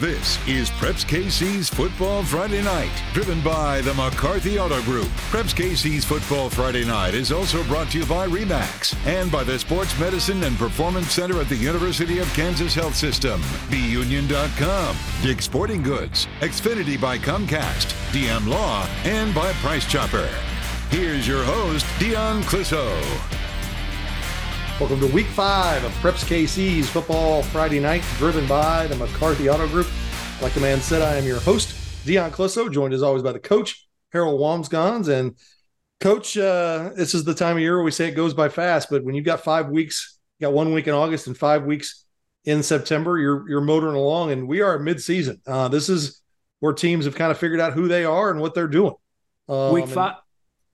This is Preps KC's Football Friday Night, driven by the McCarthy Auto Group. Preps KC's Football Friday Night is also brought to you by REMAX and by the Sports Medicine and Performance Center at the University of Kansas Health System, BUnion.com, Dick Sporting Goods, Xfinity by Comcast, DM Law, and by Price Chopper. Here's your host, Dion Clisso. Welcome to week five of Preps KC's Football Friday Night, driven by the McCarthy Auto Group. Like the man said, I am your host, Dion Clisso, joined as always by the coach, Harold Wamsgons. And coach, uh, this is the time of year where we say it goes by fast, but when you've got five weeks, you got one week in August and five weeks in September, you're you're motoring along, and we are midseason. Uh, this is where teams have kind of figured out who they are and what they're doing. Um, week five.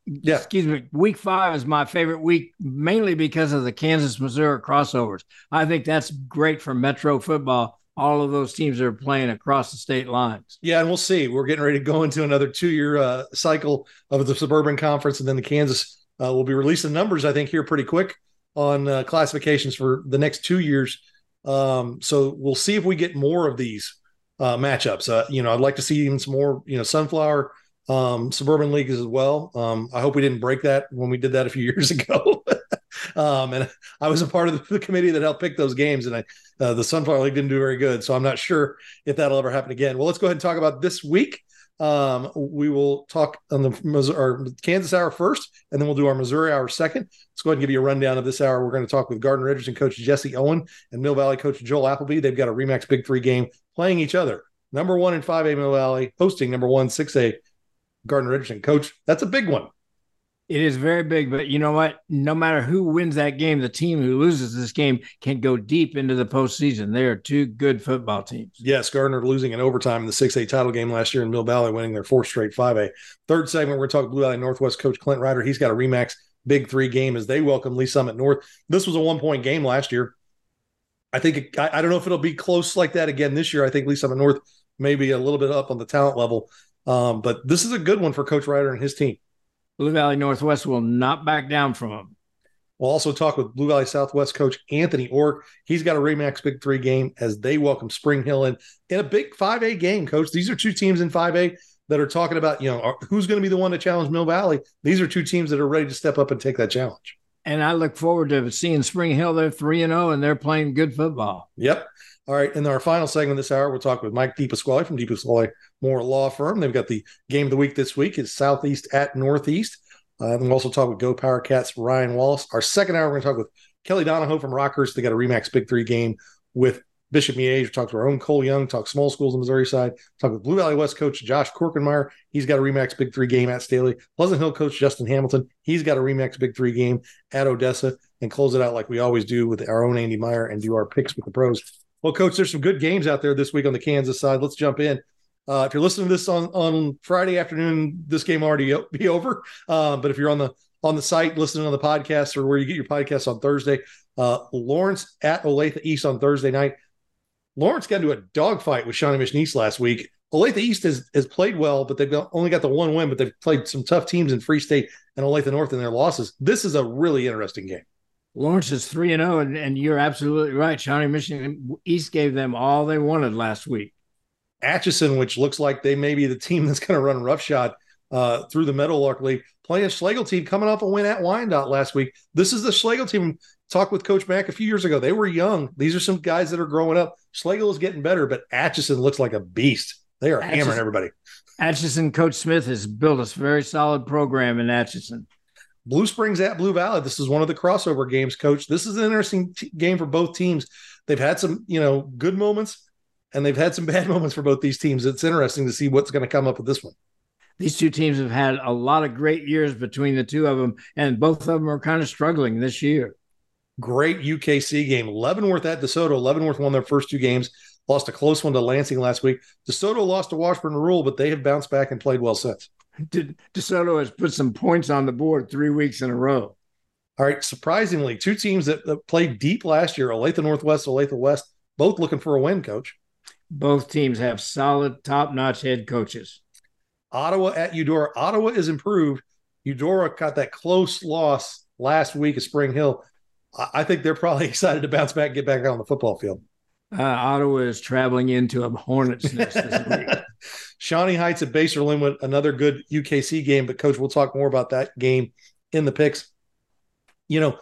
Yeah. Excuse me. Week five is my favorite week, mainly because of the Kansas Missouri crossovers. I think that's great for Metro football. All of those teams are playing across the state lines. Yeah, and we'll see. We're getting ready to go into another two-year uh, cycle of the Suburban Conference, and then the Kansas uh, will be releasing numbers. I think here pretty quick on uh, classifications for the next two years. Um, so we'll see if we get more of these uh, matchups. Uh, you know, I'd like to see even some more. You know, Sunflower um, suburban leagues as well. Um, I hope we didn't break that when we did that a few years ago. Um, and I was a part of the, committee that helped pick those games, and I, uh, the Sunflower League didn't do very good. So I'm not sure if that'll ever happen again. Well, let's go ahead and talk about this week. Um, we will talk on the Missouri, Kansas hour first, and then we'll do our Missouri hour second. Let's go ahead and give you a rundown of this hour. We're going to talk with Gardner Richardson coach Jesse Owen and Mill Valley coach Joel Appleby. They've got a Remax Big Three game playing each other. Number one in 5A Mill Valley, hosting number one 6A Gardner Richardson. Coach, that's a big one. It is very big, but you know what? No matter who wins that game, the team who loses this game can go deep into the postseason. They are two good football teams. Yes, Gardner losing in overtime in the 6A title game last year, and Mill Valley winning their fourth straight 5A. Third segment, we're going to talk Blue Valley Northwest coach Clint Ryder. He's got a Remax Big Three game as they welcome Lee's Summit North. This was a one point game last year. I think I, I don't know if it'll be close like that again this year. I think Lee's Summit North maybe a little bit up on the talent level um, but this is a good one for Coach Ryder and his team. Blue Valley Northwest will not back down from them. We'll also talk with Blue Valley Southwest coach Anthony Ork. He's got a Remax Big Three game as they welcome Spring Hill in in a big 5A game, coach. These are two teams in 5A that are talking about, you know, who's going to be the one to challenge Mill Valley. These are two teams that are ready to step up and take that challenge. And I look forward to seeing Spring Hill. They're 3 and 0 and they're playing good football. Yep. All right, in our final segment this hour, we'll talk with Mike DePasquale from DePasquale Moore Law Firm. They've got the game of the week this week is Southeast at Northeast. Uh, we'll also talk with Go Power Cats Ryan Wallace. Our second hour, we're going to talk with Kelly Donohoe from Rockhurst. They got a Remax Big Three game with Bishop Miege. We talk to our own Cole Young, talk small schools on the Missouri side. Talk with Blue Valley West coach Josh Korkenmeyer. He's got a Remax Big Three game at Staley. Pleasant Hill coach Justin Hamilton. He's got a Remax Big Three game at Odessa. And close it out like we always do with our own Andy Meyer and do our picks with the pros. Well, coach, there's some good games out there this week on the Kansas side. Let's jump in. Uh, if you're listening to this on, on Friday afternoon, this game already be over. Uh, but if you're on the on the site listening on the podcast or where you get your podcast on Thursday, uh, Lawrence at Olathe East on Thursday night. Lawrence got into a dogfight with Shawnee East last week. Olathe East has, has played well, but they've only got the one win, but they've played some tough teams in Free State and Olathe North in their losses. This is a really interesting game. Lawrence is 3 and 0, and you're absolutely right. Shawnee Mission East gave them all they wanted last week. Atchison, which looks like they may be the team that's going to run roughshod uh, through the Meadowlark League, playing a Schlagle team coming off a win at Wyandotte last week. This is the Schlagle team. Talked with Coach Mack a few years ago. They were young. These are some guys that are growing up. Schlagle is getting better, but Atchison looks like a beast. They are Atchison, hammering everybody. Atchison Coach Smith has built a very solid program in Atchison. Blue Springs at Blue Valley. This is one of the crossover games, coach. This is an interesting t- game for both teams. They've had some, you know, good moments and they've had some bad moments for both these teams. It's interesting to see what's going to come up with this one. These two teams have had a lot of great years between the two of them, and both of them are kind of struggling this year. Great UKC game. Leavenworth at DeSoto. Leavenworth won their first two games, lost a close one to Lansing last week. DeSoto lost to Washburn Rural, but they have bounced back and played well since. DeSoto has put some points on the board three weeks in a row. All right. Surprisingly, two teams that, that played deep last year, Olathe Northwest, Olathe West, both looking for a win, coach. Both teams have solid, top notch head coaches. Ottawa at Eudora. Ottawa is improved. Eudora got that close loss last week at Spring Hill. I think they're probably excited to bounce back and get back on the football field. Uh, Ottawa is traveling into a hornet's nest this week. Shawnee Heights at Basehor Linwood, another good UKC game. But coach, we'll talk more about that game in the picks. You know,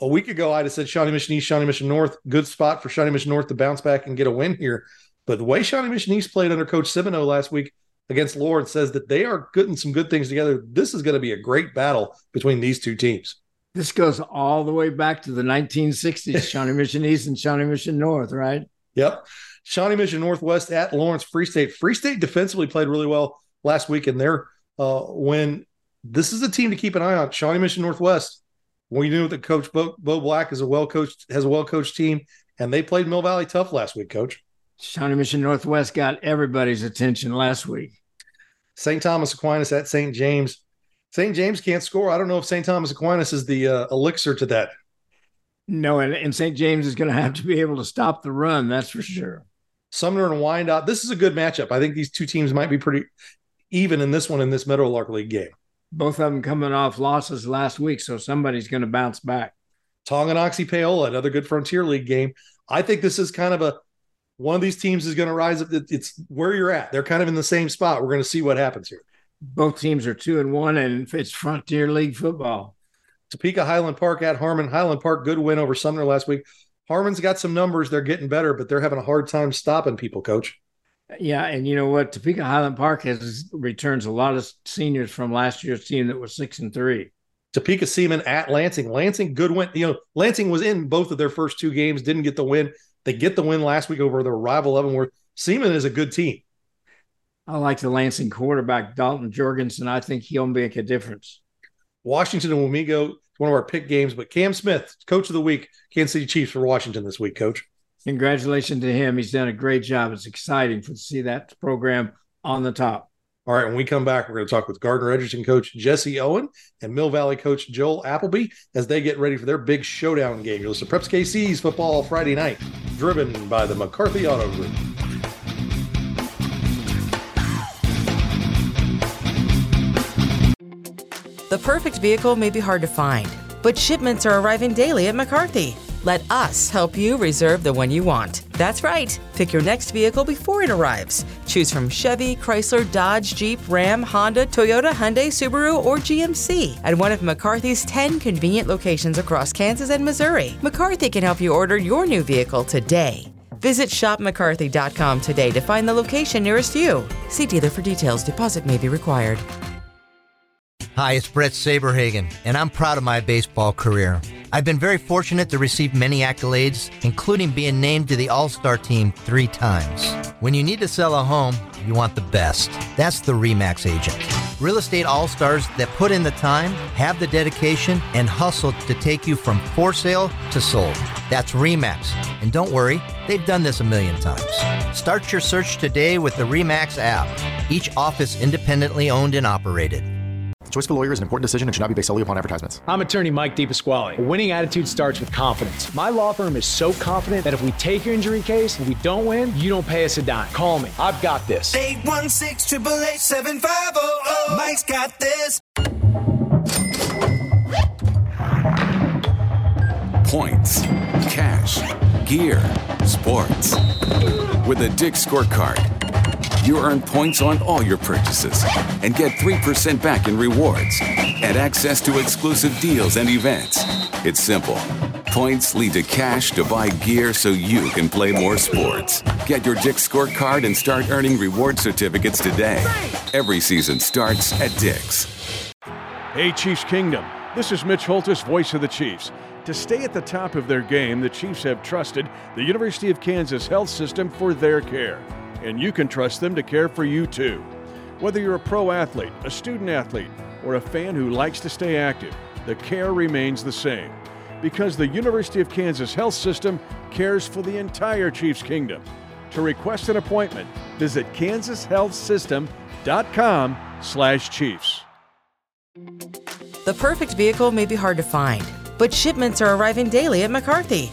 a week ago I'd have said Shawnee Mission East, Shawnee Mission North, good spot for Shawnee Mission North to bounce back and get a win here. But the way Shawnee Mission East played under Coach Simoneau last week against Lawrence says that they are getting some good things together. This is going to be a great battle between these two teams. This goes all the way back to the 1960s, Shawnee Mission East and Shawnee Mission North, right? Yep. Shawnee Mission Northwest at Lawrence Free State. Free State defensively played really well last week, in they're uh, when this is a team to keep an eye on. Shawnee Mission Northwest. We knew that the Coach Bo, Bo Black is a well coached has a well coached team, and they played Mill Valley tough last week. Coach Shawnee Mission Northwest got everybody's attention last week. St. Thomas Aquinas at St. James. St. James can't score. I don't know if St. Thomas Aquinas is the uh, elixir to that. No, and, and St. James is going to have to be able to stop the run. That's for sure. Sumner and Wyandotte. This is a good matchup. I think these two teams might be pretty even in this one in this Meadowlark League game. Both of them coming off losses last week, so somebody's going to bounce back. Tonganoxie Paola, another good Frontier League game. I think this is kind of a one of these teams is going to rise up. It's where you're at. They're kind of in the same spot. We're going to see what happens here. Both teams are two and one, and it's Frontier League football. Topeka Highland Park at Harmon. Highland Park, good win over Sumner last week. Harmon's got some numbers. They're getting better, but they're having a hard time stopping people, coach. Yeah, and you know what? Topeka Highland Park has returns a lot of seniors from last year's team that was six and three. Topeka Seaman at Lansing. Lansing, good win. You know, Lansing was in both of their first two games, didn't get the win. They get the win last week over their rival Leavenworth. Seaman is a good team. I like the Lansing quarterback, Dalton Jorgensen. I think he'll make a difference. Washington and Wamego, one of our pick games, but Cam Smith, coach of the week, Kansas City Chiefs for Washington this week, coach. Congratulations to him. He's done a great job. It's exciting to see that program on the top. All right, when we come back, we're going to talk with Gardner Edgerton coach Jesse Owen and Mill Valley coach Joel Appleby as they get ready for their big showdown game. You'll listen to Preps KC's football Friday night, driven by the McCarthy Auto Group. The perfect vehicle may be hard to find, but shipments are arriving daily at McCarthy. Let us help you reserve the one you want. That's right. Pick your next vehicle before it arrives. Choose from Chevy, Chrysler, Dodge, Jeep, Ram, Honda, Toyota, Hyundai, Subaru, or GMC at one of McCarthy's 10 convenient locations across Kansas and Missouri. McCarthy can help you order your new vehicle today. Visit shopmccarthy.com today to find the location nearest you. See dealer for details. Deposit may be required. Hi, it's Brett Saberhagen, and I'm proud of my baseball career. I've been very fortunate to receive many accolades, including being named to the All Star team three times. When you need to sell a home, you want the best. That's the REMAX agent. Real estate all stars that put in the time, have the dedication, and hustle to take you from for sale to sold. That's REMAX. And don't worry, they've done this a million times. Start your search today with the REMAX app, each office independently owned and operated. Choice of a lawyer is an important decision and should not be based solely upon advertisements. I'm attorney Mike DePasquale. A winning attitude starts with confidence. My law firm is so confident that if we take your injury case and we don't win, you don't pay us a dime. Call me. I've got this. 816 888 Mike's got this. Points, cash, gear, sports. With a Dick scorecard you earn points on all your purchases and get 3% back in rewards and access to exclusive deals and events. It's simple. Points lead to cash to buy gear so you can play more sports. Get your Dick's scorecard and start earning reward certificates today. Every season starts at Dick's. Hey, Chiefs Kingdom. This is Mitch Holthus, voice of the Chiefs. To stay at the top of their game, the Chiefs have trusted the University of Kansas Health System for their care and you can trust them to care for you too. Whether you're a pro athlete, a student athlete, or a fan who likes to stay active, the care remains the same. Because the University of Kansas Health System cares for the entire Chiefs Kingdom. To request an appointment, visit kansashealthsystem.com slash chiefs. The perfect vehicle may be hard to find, but shipments are arriving daily at McCarthy.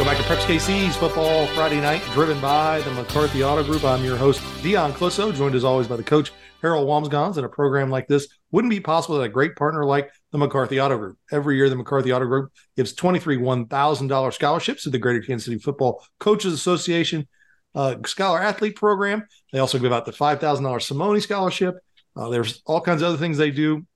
Welcome back to Preps KC's Football Friday Night, driven by the McCarthy Auto Group. I'm your host, Dion Clisso, joined as always by the coach, Harold Wamsgans. And a program like this wouldn't be possible without a great partner like the McCarthy Auto Group. Every year, the McCarthy Auto Group gives 23 $1,000 scholarships to the Greater Kansas City Football Coaches Association uh, Scholar Athlete Program. They also give out the $5,000 Simone Scholarship. Uh, there's all kinds of other things they do.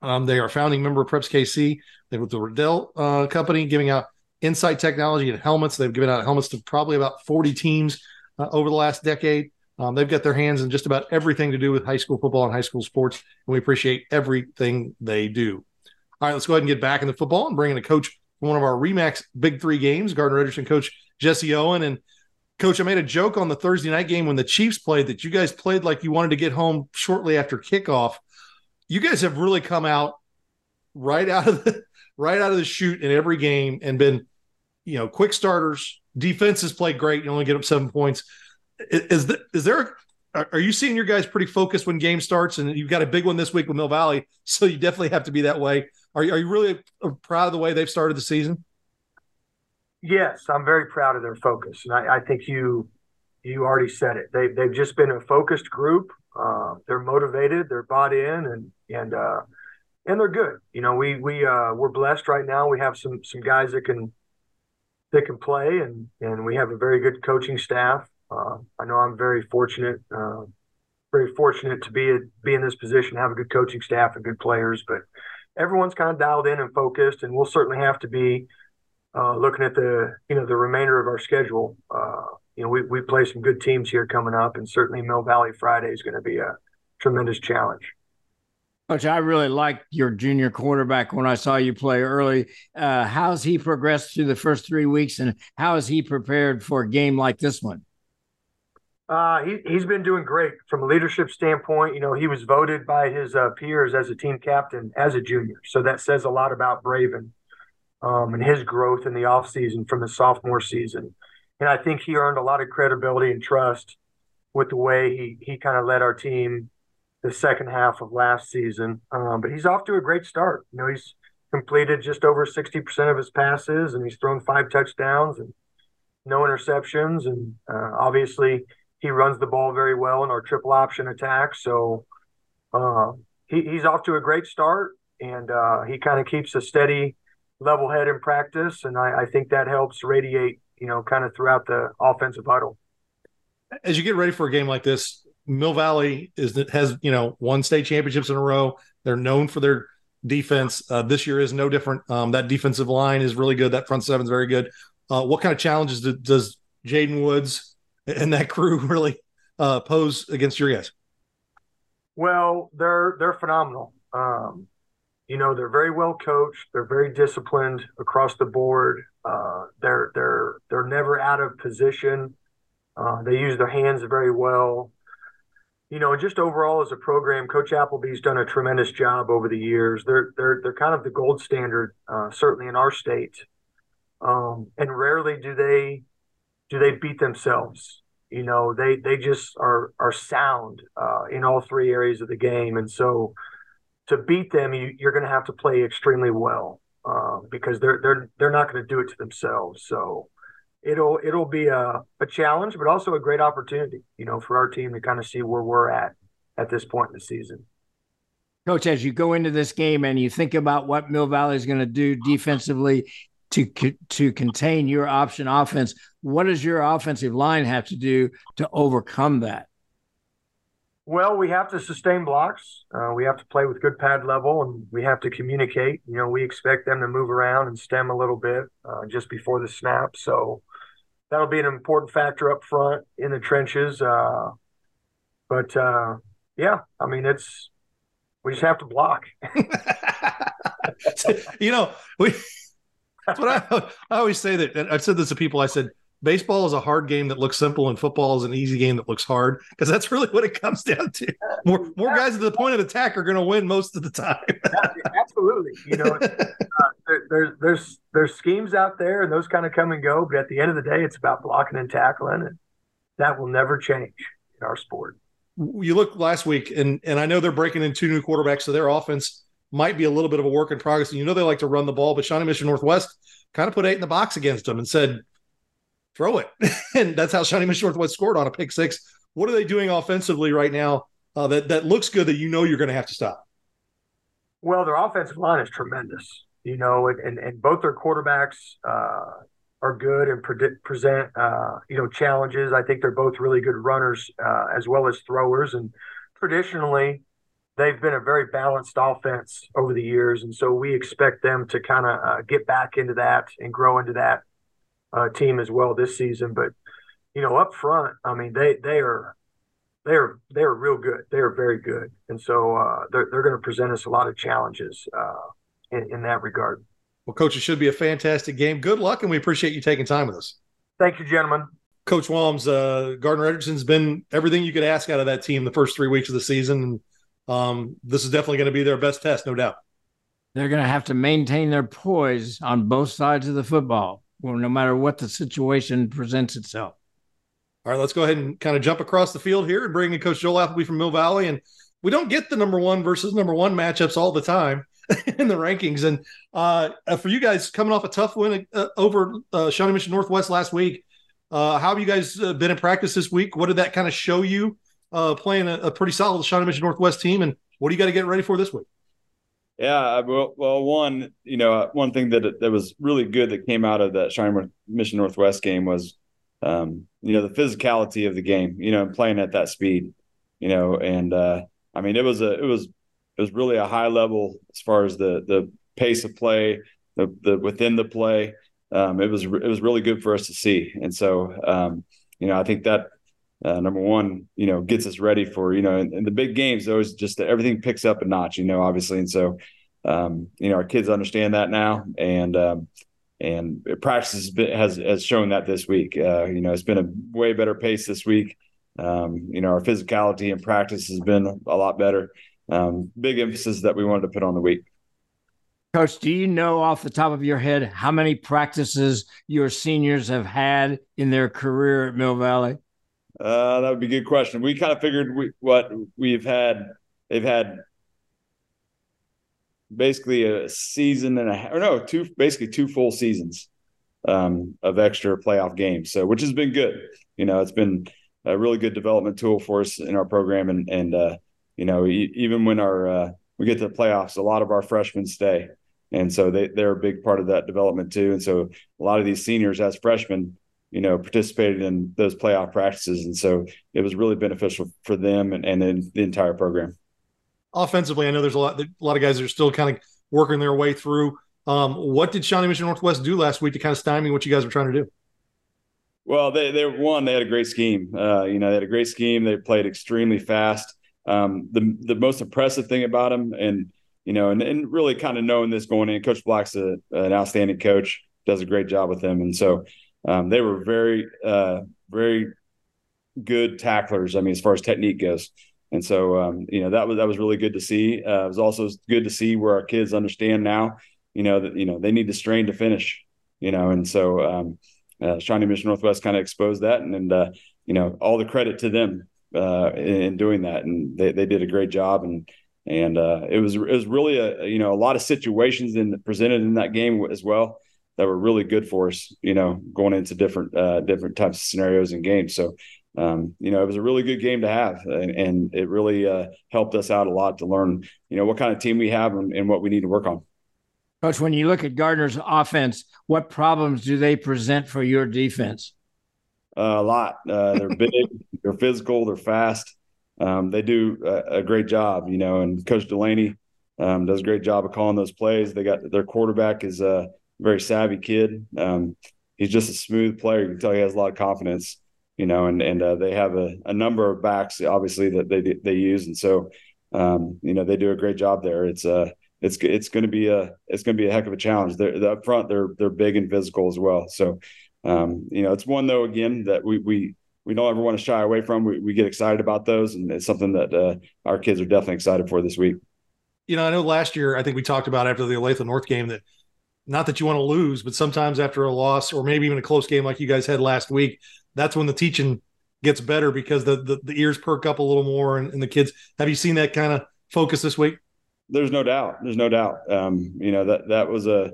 Um, they are founding member of Preps KC. They with the Riddell uh, Company giving out InSite Technology and helmets. They've given out helmets to probably about 40 teams uh, over the last decade. Um, they've got their hands in just about everything to do with high school football and high school sports, and we appreciate everything they do. All right, let's go ahead and get back into football and bring in a coach for one of our Remax Big Three games, Gardner Edgerton coach Jesse Owen. And coach, I made a joke on the Thursday night game when the Chiefs played that you guys played like you wanted to get home shortly after kickoff. You guys have really come out right out of the right out of the shoot in every game and been, you know, quick starters. Defenses played great. You only get up seven points. Is, the, is there? Are you seeing your guys pretty focused when game starts? And you've got a big one this week with Mill Valley, so you definitely have to be that way. Are you, are you really proud of the way they've started the season? Yes, I'm very proud of their focus, and I, I think you you already said it. They they've just been a focused group. Uh, they're motivated. They're bought in, and and uh, and they're good. You know, we we uh, we're blessed right now. We have some some guys that can that can play, and and we have a very good coaching staff. Uh, I know I'm very fortunate, uh, very fortunate to be a, be in this position, have a good coaching staff and good players. But everyone's kind of dialed in and focused, and we'll certainly have to be uh, looking at the you know the remainder of our schedule. Uh, you know, we we play some good teams here coming up, and certainly Mill Valley Friday is going to be a tremendous challenge. Coach, I really liked your junior quarterback when I saw you play early. Uh, how's he progressed through the first three weeks, and how is he prepared for a game like this one? Uh, he, he's been doing great from a leadership standpoint. You know, he was voted by his uh, peers as a team captain as a junior. So that says a lot about Braven um, and his growth in the offseason from the sophomore season. And I think he earned a lot of credibility and trust with the way he, he kind of led our team the second half of last season. Um, but he's off to a great start. You know, he's completed just over 60% of his passes and he's thrown five touchdowns and no interceptions. And uh, obviously, he runs the ball very well in our triple option attack. So uh, he, he's off to a great start and uh, he kind of keeps a steady level head in practice. And I, I think that helps radiate, you know, kind of throughout the offensive huddle. As you get ready for a game like this, Mill Valley is has you know won state championships in a row. They're known for their defense. Uh, this year is no different. Um, that defensive line is really good. That front seven is very good. Uh, what kind of challenges do, does Jaden Woods and that crew really uh, pose against your guys? Well, they're they're phenomenal. Um, you know, they're very well coached. They're very disciplined across the board. Uh, they're they're they're never out of position. Uh, they use their hands very well you know, just overall as a program, Coach Appleby's done a tremendous job over the years. They're they're they're kind of the gold standard, uh, certainly in our state, um, and rarely do they do they beat themselves. You know, they they just are are sound uh, in all three areas of the game, and so to beat them, you, you're going to have to play extremely well uh, because they're they're they're not going to do it to themselves. So it'll it'll be a, a challenge, but also a great opportunity, you know, for our team to kind of see where we're at at this point in the season. Coach, as you go into this game and you think about what Mill Valley is going to do defensively to to contain your option offense, what does your offensive line have to do to overcome that? Well, we have to sustain blocks. Uh, we have to play with good pad level, and we have to communicate. You know, we expect them to move around and stem a little bit uh, just before the snap. So that'll be an important factor up front in the trenches. Uh, but uh, yeah, I mean, it's we just have to block. you know, we That's what I, I always say that. And I've said this to people. I said, baseball is a hard game that looks simple and football is an easy game that looks hard because that's really what it comes down to. More more guys at the point of attack are going to win most of the time. Absolutely. You know uh, there, there's there's there's schemes out there and those kind of come and go but at the end of the day it's about blocking and tackling and that will never change in our sport. You look last week and and i know they're breaking in two new quarterbacks so their offense might be a little bit of a work in progress and you know they like to run the ball but shawnee mission northwest kind of put eight in the box against them and said throw it. and that's how Shawnee Mission Northwest scored on a pick six. What are they doing offensively right now uh, that that looks good that you know you're going to have to stop? Well, their offensive line is tremendous. You know, and and, both their quarterbacks uh, are good and pre- present uh, you know challenges. I think they're both really good runners uh, as well as throwers. And traditionally, they've been a very balanced offense over the years, and so we expect them to kind of uh, get back into that and grow into that uh, team as well this season. But you know, up front, I mean, they they are they are they are real good. They are very good, and so uh, they're they're going to present us a lot of challenges uh, in, in that regard. Well, coach, it should be a fantastic game. Good luck, and we appreciate you taking time with us. Thank you, gentlemen. Coach Walms, uh, Gardner Edgerton's been everything you could ask out of that team the first three weeks of the season. Um, this is definitely going to be their best test, no doubt. They're going to have to maintain their poise on both sides of the football well, no matter what the situation presents itself. All right, let's go ahead and kind of jump across the field here and bring in Coach Joel Appleby from Mill Valley. And we don't get the number one versus number one matchups all the time in the rankings. And uh, uh, for you guys coming off a tough win uh, over uh, Shawnee Mission Northwest last week, uh, how have you guys uh, been in practice this week? What did that kind of show you playing a, a pretty solid Shawnee Mission Northwest team? And what do you got to get ready for this week? Yeah, well, well, one, you know, one thing that that was really good that came out of that Shawnee Mission Northwest game was, um, you know, the physicality of the game. You know, playing at that speed, you know, and uh, I mean, it was a, it was, it was really a high level as far as the the pace of play, the the within the play. Um, it was it was really good for us to see, and so, um, you know, I think that uh, number one, you know, gets us ready for, you know, in, in the big games, always just everything picks up a notch, you know, obviously. And so, um, you know, our kids understand that now. And, um, and practice has, has shown that this week. Uh, you know, it's been a way better pace this week. Um, you know, our physicality and practice has been a lot better. Um, big emphasis that we wanted to put on the week. Coach, do you know off the top of your head how many practices your seniors have had in their career at Mill Valley? Uh, that would be a good question. We kind of figured we, what we've had. They've had basically a season and a half, or no two basically two full seasons um, of extra playoff games. So which has been good. You know, it's been a really good development tool for us in our program, and and uh, you know e- even when our uh, we get to the playoffs, a lot of our freshmen stay, and so they they're a big part of that development too. And so a lot of these seniors as freshmen you know, participated in those playoff practices. And so it was really beneficial for them and, and the entire program. Offensively, I know there's a lot, a lot of guys that are still kind of working their way through. Um, what did Shawnee Mission Northwest do last week to kind of stymie what you guys were trying to do? Well, they they won. They had a great scheme. Uh, you know, they had a great scheme. They played extremely fast. Um, the the most impressive thing about them, and you know, and, and really kind of knowing this going in, Coach Black's a, an outstanding coach, does a great job with them, and so um, they were very, uh, very good tacklers. I mean, as far as technique goes. And so, um, you know, that was that was really good to see. Uh, it was also good to see where our kids understand now, you know, that you know they need to strain to finish, you know, and so um, uh, Shawnee Mission Northwest kind of exposed that, and, and uh, you know, all the credit to them uh, in, in, doing that, and they, they did a great job, and and uh, it was it was really a you know a lot of situations in presented in that game as well that were really good for us, you know, going into different uh, different types of scenarios and games. So, um, you know, it was a really good game to have, and, and it really uh, helped us out a lot to learn, you know, what kind of team we have and, and, what we need to work on. Coach, when you look at Gardner's offense, what problems do they present for your defense? Uh, a lot. Uh, they're big, they're physical, they're fast. Um, they do a, a, great job, you know, and Coach Delaney um, does a great job of calling those plays. They got their quarterback is uh, very savvy kid. Um, he's just a smooth player. You can tell he has a lot of confidence, you know, and and uh, they have a, a number of backs obviously that they they use, and so um, you know they do a great job there. It's uh it's it's going to be a it's going to be a heck of a challenge. They're up front. They're they're big and physical as well. So, um, you know, it's one though again that we we we don't ever want to shy away from. We, we get excited about those, and it's something that uh, our kids are definitely excited for this week. You know, I know last year I think we talked about after the Olathe North game that not that you want to lose, but sometimes after a loss or maybe even a close game like you guys had last week, that's when the teaching gets better because the the, the ears perk up a little more and, and the kids. Have you seen that kind of focus this week? There's no doubt. There's no doubt. Um, you know that that was a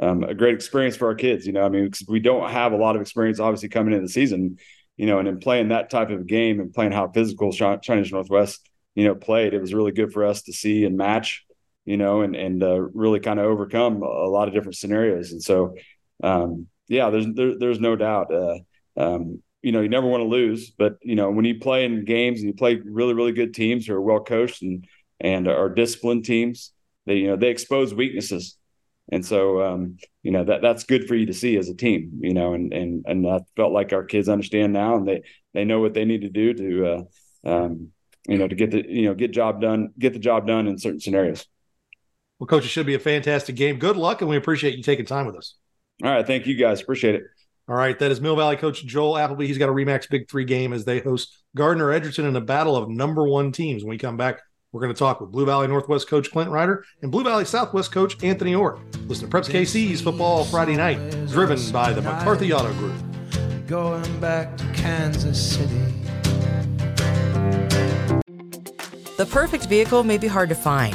um, a great experience for our kids. You know, I mean, we don't have a lot of experience, obviously, coming into the season. You know, and in playing that type of game and playing how physical Shawnee Northwest, you know, played, it was really good for us to see and match. You know, and and uh, really kind of overcome a lot of different scenarios. And so, um, yeah, there's there, there's no doubt. Uh, um, you know, you never want to lose, but you know, when you play in games and you play really, really good teams who are well coached and and are disciplined teams. They you know they expose weaknesses, and so um, you know that that's good for you to see as a team. You know, and and and I felt like our kids understand now, and they they know what they need to do to uh, um, you know to get the you know get job done, get the job done in certain scenarios. Well, coach, it should be a fantastic game. Good luck, and we appreciate you taking time with us. All right, thank you guys. Appreciate it. All right, that is Mill Valley coach Joel Appleby. He's got a Remax Big Three game as they host Gardner Edgerton in a battle of number one teams. When we come back, we're going to talk with Blue Valley Northwest coach Clint Ryder and Blue Valley Southwest coach Anthony Orr. Listen to Preps KC's football Friday night, driven by the McCarthy Auto Group. Going back to Kansas City. The perfect vehicle may be hard to find,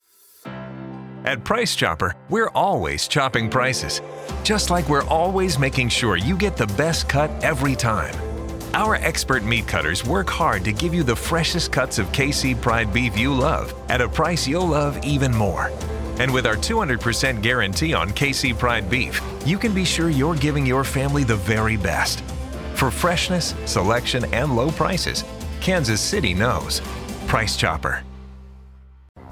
At Price Chopper, we're always chopping prices, just like we're always making sure you get the best cut every time. Our expert meat cutters work hard to give you the freshest cuts of KC Pride beef you love at a price you'll love even more. And with our 200% guarantee on KC Pride beef, you can be sure you're giving your family the very best. For freshness, selection, and low prices, Kansas City knows. Price Chopper.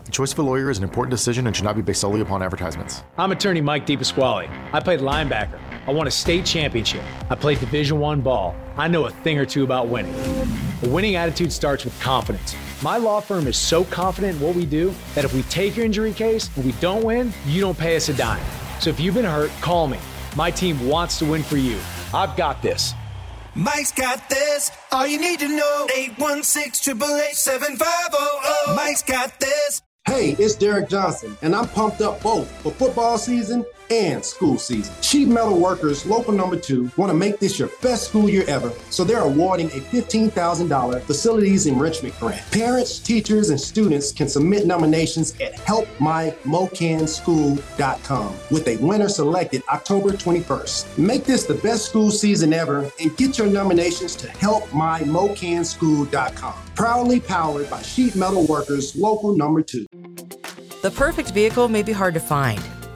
The choice of a lawyer is an important decision and should not be based solely upon advertisements. I'm attorney Mike DePasquale. I played linebacker. I won a state championship. I played Division One ball. I know a thing or two about winning. A winning attitude starts with confidence. My law firm is so confident in what we do that if we take your injury case and we don't win, you don't pay us a dime. So if you've been hurt, call me. My team wants to win for you. I've got this. Mike's got this. All you need to know. 816 888 Mike's got this. Hey, it's Derek Johnson, and I'm pumped up both for football season and school season. Sheet Metal Workers Local Number 2 want to make this your best school year ever, so they're awarding a $15,000 Facilities Enrichment Grant. Parents, teachers, and students can submit nominations at helpmymocanschool.com with a winner selected October 21st. Make this the best school season ever and get your nominations to helpmymocanschool.com. Proudly powered by Sheet Metal Workers Local Number 2. The perfect vehicle may be hard to find,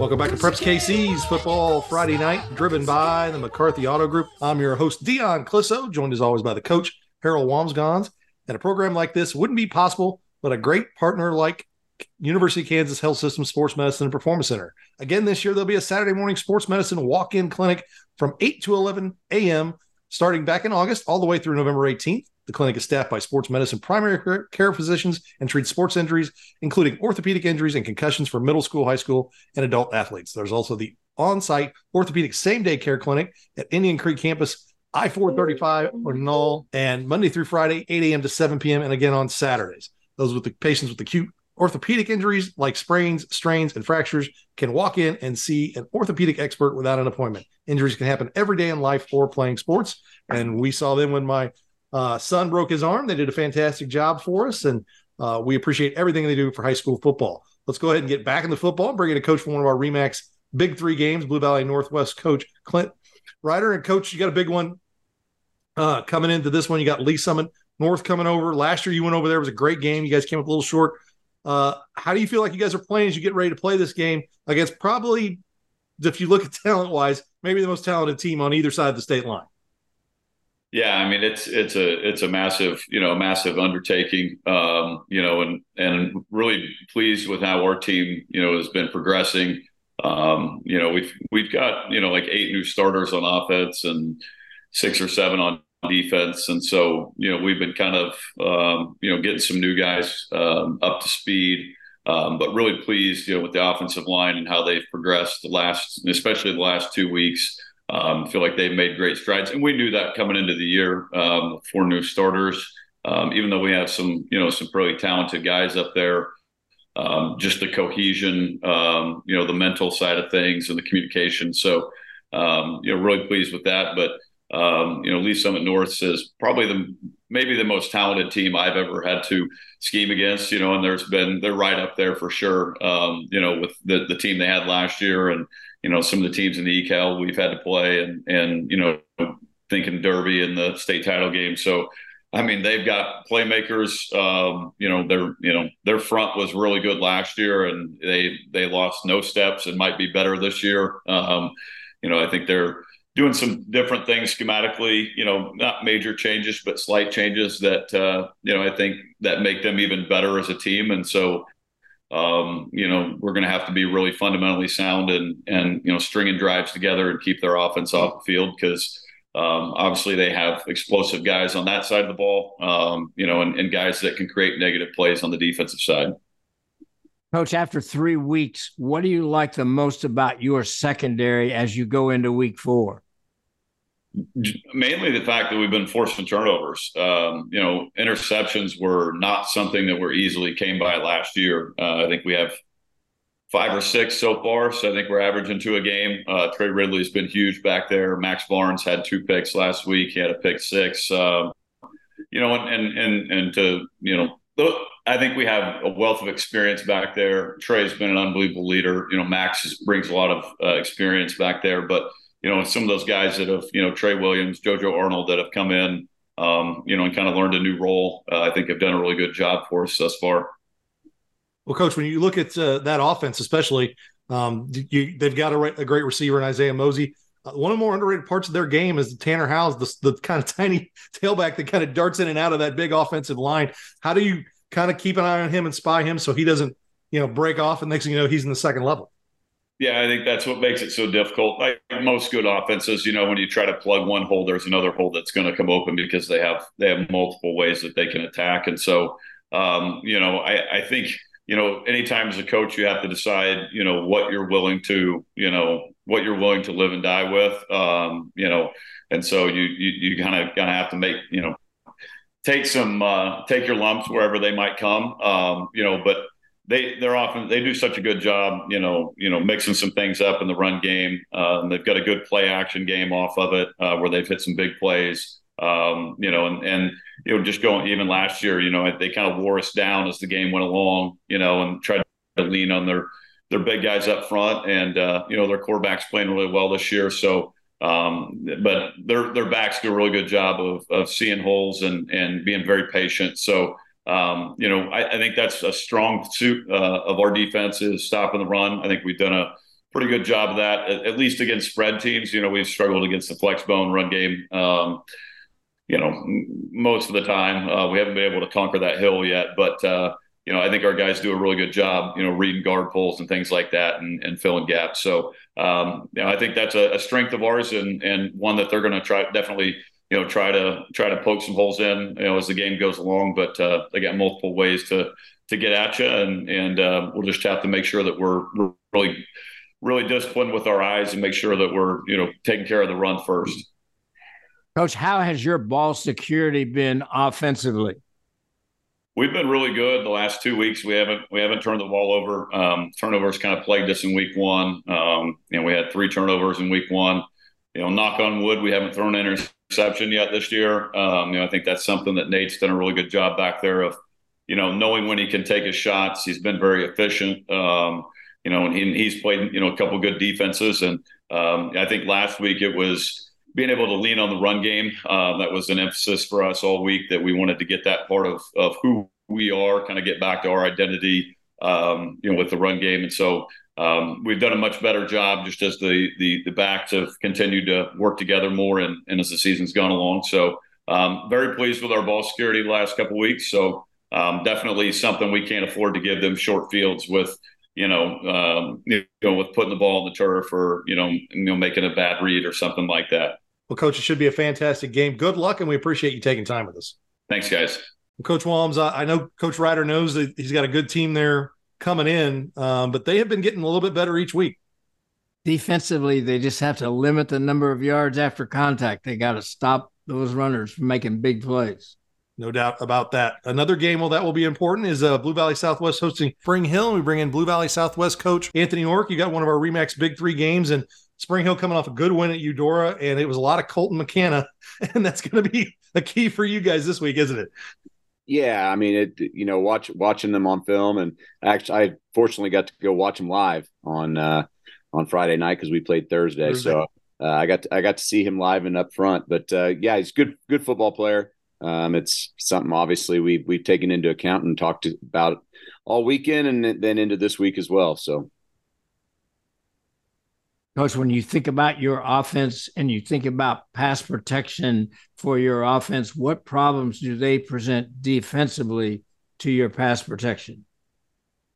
Welcome back to Preps KC's Football Friday Night, driven by the McCarthy Auto Group. I'm your host, Dion Clisso, joined as always by the coach, Harold Wamsgons. And a program like this wouldn't be possible, but a great partner like University of Kansas Health System Sports Medicine and Performance Center. Again, this year, there'll be a Saturday morning sports medicine walk in clinic from 8 to 11 a.m. starting back in August all the way through November 18th. The clinic is staffed by sports medicine primary care physicians and treats sports injuries, including orthopedic injuries and concussions for middle school, high school, and adult athletes. There's also the on site orthopedic same day care clinic at Indian Creek campus I 435 mm-hmm. or null, and Monday through Friday, 8 a.m. to 7 p.m., and again on Saturdays. Those with the patients with acute orthopedic injuries like sprains, strains, and fractures can walk in and see an orthopedic expert without an appointment. Injuries can happen every day in life or playing sports. And we saw them when my uh, son broke his arm. They did a fantastic job for us, and uh, we appreciate everything they do for high school football. Let's go ahead and get back in the football and bring in a coach for one of our Remax Big Three games, Blue Valley Northwest coach Clint Ryder. And coach, you got a big one uh, coming into this one. You got Lee's Summit North coming over. Last year you went over there. It was a great game. You guys came up a little short. Uh, how do you feel like you guys are playing as you get ready to play this game against probably, if you look at talent wise, maybe the most talented team on either side of the state line? Yeah, I mean it's it's a it's a massive you know massive undertaking, um, you know, and and really pleased with how our team you know has been progressing. Um, you know, we've we've got you know like eight new starters on offense and six or seven on defense, and so you know we've been kind of um, you know getting some new guys um, up to speed. Um, but really pleased, you know, with the offensive line and how they've progressed the last, especially the last two weeks. Um, feel like they've made great strides, and we knew that coming into the year. Um, four new starters, um, even though we have some, you know, some pretty talented guys up there. Um, just the cohesion, um, you know, the mental side of things and the communication. So, um, you know, really pleased with that. But you know, Lee's Summit North is probably the maybe the most talented team I've ever had to scheme against. You know, and there's been they're right up there for sure. You know, with the the team they had last year, and you know some of the teams in the EKL we've had to play, and and you know, thinking Derby in the state title game. So. I mean, they've got playmakers. Um, you know, their you know their front was really good last year, and they they lost no steps and might be better this year. Um, you know, I think they're doing some different things schematically, you know, not major changes, but slight changes that, uh, you know, I think that make them even better as a team. And so, um, you know, we're going to have to be really fundamentally sound and, and, you know, stringing drives together and keep their offense off the field because, um, obviously they have explosive guys on that side of the ball, um, you know, and, and guys that can create negative plays on the defensive side. Coach, after three weeks, what do you like the most about your secondary as you go into week four? Mainly the fact that we've been forcing turnovers. Um, you know, interceptions were not something that we were easily came by last year. Uh, I think we have five or six so far. So I think we're averaging to a game. Uh, Trey Ridley's been huge back there. Max Barnes had two picks last week. He had a pick six. Uh, you know, and, and and and to you know I think we have a wealth of experience back there. Trey's been an unbelievable leader. You know, Max brings a lot of uh, experience back there, but you know, some of those guys that have, you know, Trey Williams, JoJo Arnold that have come in, um, you know, and kind of learned a new role. Uh, I think have done a really good job for us thus far. Well, coach, when you look at uh, that offense, especially, um, you, they've got a, a, great receiver in Isaiah Mozee. Uh, one of the more underrated parts of their game is Tanner Howes, the, the kind of tiny tailback that kind of darts in and out of that big offensive line. How do you kind of keep an eye on him and spy him so he doesn't, you know, break off and next thing you know, he's in the second level. Yeah, I think that's what makes it so difficult. Like most good offenses, you know, when you try to plug one hole, there's another hole that's going to come open because they have they have multiple ways that they can attack. And so, um, you know, I, I think you know, anytime as a coach, you have to decide, you know, what you're willing to, you know, what you're willing to live and die with, um, you know, and so you you, kind of gonna have to make, you know, take some uh, take your lumps wherever they might come. Um, you know, but they they're often they do such a good job. You know, you know, mixing some things up in the run game. Um, they've got a good play action game off of it uh, where they've hit some big plays. Um, you know, and and you know, just going even last year, you know, they kind of wore us down as the game went along. You know, and tried to lean on their their big guys up front, and uh, you know, their quarterbacks playing really well this year. So um, but their their backs do a really good job of, of seeing holes and and being very patient. So um, you know, I, I, think that's a strong suit uh, of our defense is stopping the run. I think we've done a pretty good job of that, at, at least against spread teams. You know, we've struggled against the flex bone run game. Um, you know, most of the time uh, we haven't been able to conquer that hill yet, but uh, you know, I think our guys do a really good job, you know, reading guard pulls and things like that and, and filling gaps. So, um, you know, I think that's a, a strength of ours and, and one that they're going to try definitely, you know, try to try to poke some holes in, you know, as the game goes along. But uh, they got multiple ways to to get at you, and and uh, we'll just have to make sure that we're, really really disciplined with our eyes and make sure that we're you know taking care of the run first. Coach, how has your ball security been offensively? We've been really good the last two weeks. We haven't we haven't turned the ball over. Um, turnovers kind of plagued us in week one. Um, you know, we had three turnovers in week one. You know, knock on wood, we haven't thrown an interception yet this year. Um, you know, I think that's something that Nate's done a really good job back there of, you know, knowing when he can take his shots. He's been very efficient. Um, you know, and he, he's played you know a couple good defenses, and um, I think last week it was being able to lean on the run game. Uh, that was an emphasis for us all week that we wanted to get that part of, of who we are, kind of get back to our identity, um, you know, with the run game. And so um, we've done a much better job just as the, the, the backs have continued to work together more and, and as the season's gone along. So um, very pleased with our ball security the last couple weeks. So um, definitely something we can't afford to give them short fields with, you know, um, you know, with putting the ball on the turf or you know, you know, making a bad read or something like that. Well, coach, it should be a fantastic game. Good luck, and we appreciate you taking time with us. Thanks, guys. Well, coach Wams, I know Coach Ryder knows that he's got a good team there coming in, um, but they have been getting a little bit better each week. Defensively, they just have to limit the number of yards after contact. They got to stop those runners from making big plays. No doubt about that. Another game well that will be important is uh, Blue Valley Southwest hosting Spring Hill. We bring in Blue Valley Southwest coach Anthony Nork. You got one of our Remax Big Three games, and Spring Hill coming off a good win at Eudora, and it was a lot of Colton McKenna, and that's going to be a key for you guys this week, isn't it? Yeah, I mean, it. You know, watch watching them on film, and actually, I fortunately got to go watch them live on uh, on Friday night because we played Thursday. Thursday. So uh, I got to, I got to see him live and up front. But uh, yeah, he's good good football player. Um, it's something obviously we've we've taken into account and talked about all weekend and then into this week as well. So, Coach, when you think about your offense and you think about pass protection for your offense, what problems do they present defensively to your pass protection?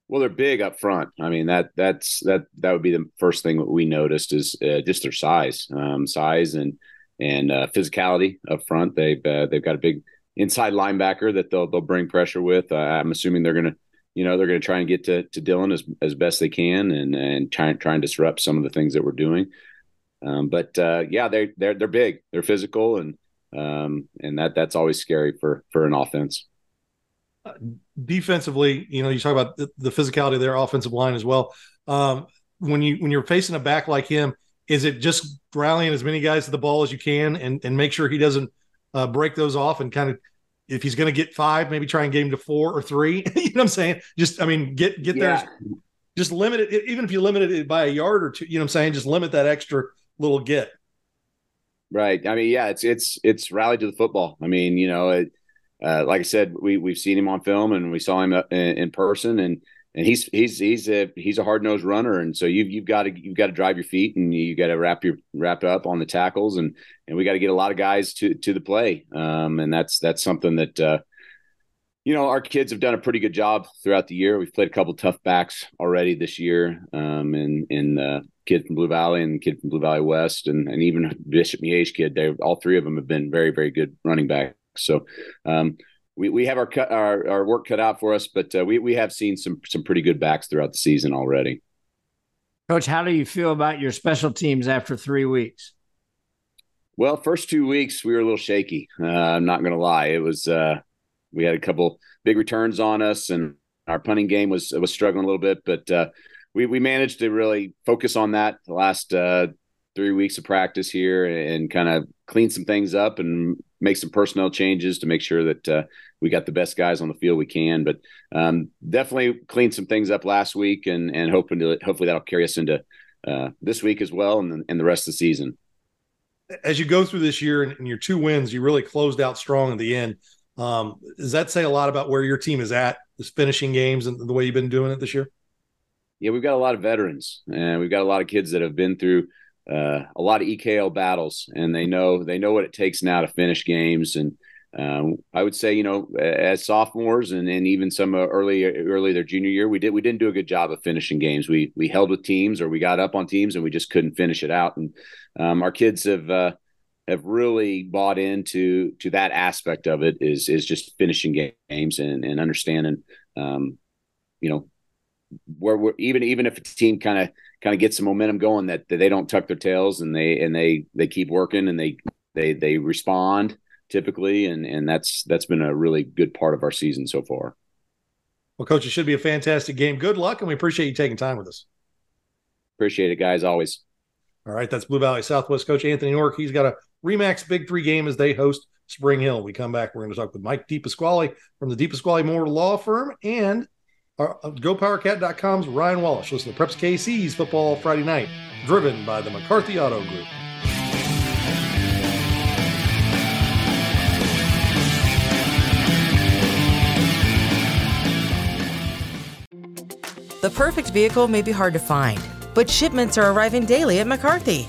Well, they're big up front. I mean that that's that that would be the first thing that we noticed is uh, just their size, um, size and and uh, physicality up front. They've uh, they've got a big inside linebacker that they'll they'll bring pressure with. Uh, I'm assuming they're gonna you know they're gonna try and get to to Dylan as as best they can and and try and try and disrupt some of the things that we're doing. Um, but uh, yeah, they're they're they're big. They're physical and um, and that that's always scary for for an offense. Uh, defensively, you know, you talk about the, the, physicality of their offensive line as well. Um, when you when you're facing a back like him, is it just rallying as many guys to the ball as you can and, and make sure he doesn't uh, break those off and kind of if he's going to get five, maybe try and get him to four or three. you know what I'm saying? Just, I mean, get get yeah. there. Just limit it, even if you limit it by a yard or two. You know what I'm saying? Just limit that extra little get. Right. I mean, yeah, it's it's it's rally to the football. I mean, you know, it, uh, like I said, we we've seen him on film and we saw him in, in person, and and he's he's he's a he's a hard nosed runner, and so you've you've got to you've got to drive your feet, and you got to wrap your wrap up on the tackles, and and we got to get a lot of guys to to the play, um, and that's that's something that uh, you know our kids have done a pretty good job throughout the year. We've played a couple tough backs already this year, um, and and uh, kid from Blue Valley and kid from Blue Valley West, and and even Bishop Miege kid. They all three of them have been very very good running backs. So. Um, we, we have our cut our, our work cut out for us, but uh, we we have seen some some pretty good backs throughout the season already. Coach, how do you feel about your special teams after three weeks? Well, first two weeks we were a little shaky. Uh, I'm not going to lie; it was uh, we had a couple big returns on us, and our punting game was was struggling a little bit, but uh, we we managed to really focus on that the last uh, three weeks of practice here and kind of clean some things up and make some personnel changes to make sure that uh, we got the best guys on the field we can. But um, definitely cleaned some things up last week and and hoping to hopefully that'll carry us into uh, this week as well and, and the rest of the season. As you go through this year and, your two wins, you really closed out strong at the end. Um, does that say a lot about where your team is at, this finishing games and the way you've been doing it this year? Yeah, we've got a lot of veterans and we've got a lot of kids that have been through a lot of EKL battles, and they know they know what it takes now to finish games. And um, I would say, you know, as sophomores and, and even some uh, early early their junior year, we did we didn't do a good job of finishing games. We we held with teams or we got up on teams and we just couldn't finish it out. And um, our kids have uh, have really bought into to that aspect of it is is just finishing games and, and understanding, um, you know, where we're even even if a team kind of kind of gets some momentum going that, that they don't tuck their tails and they and they they keep working and they they they respond typically, and and that's that's been a really good part of our season so far. Well, coach, it should be a fantastic game. Good luck, and we appreciate you taking time with us. Appreciate it, guys. Always. All right, that's Blue Valley Southwest coach Anthony Nork. He's got a Remax Big Three game as they host Spring Hill. We come back. We're going to talk with Mike DePasquale from the DePasquale Moore Law Firm and uh, GoPowerCat.com's Ryan Wallace. Listen to Preps KC's Football Friday Night, driven by the McCarthy Auto Group. The perfect vehicle may be hard to find, but shipments are arriving daily at McCarthy.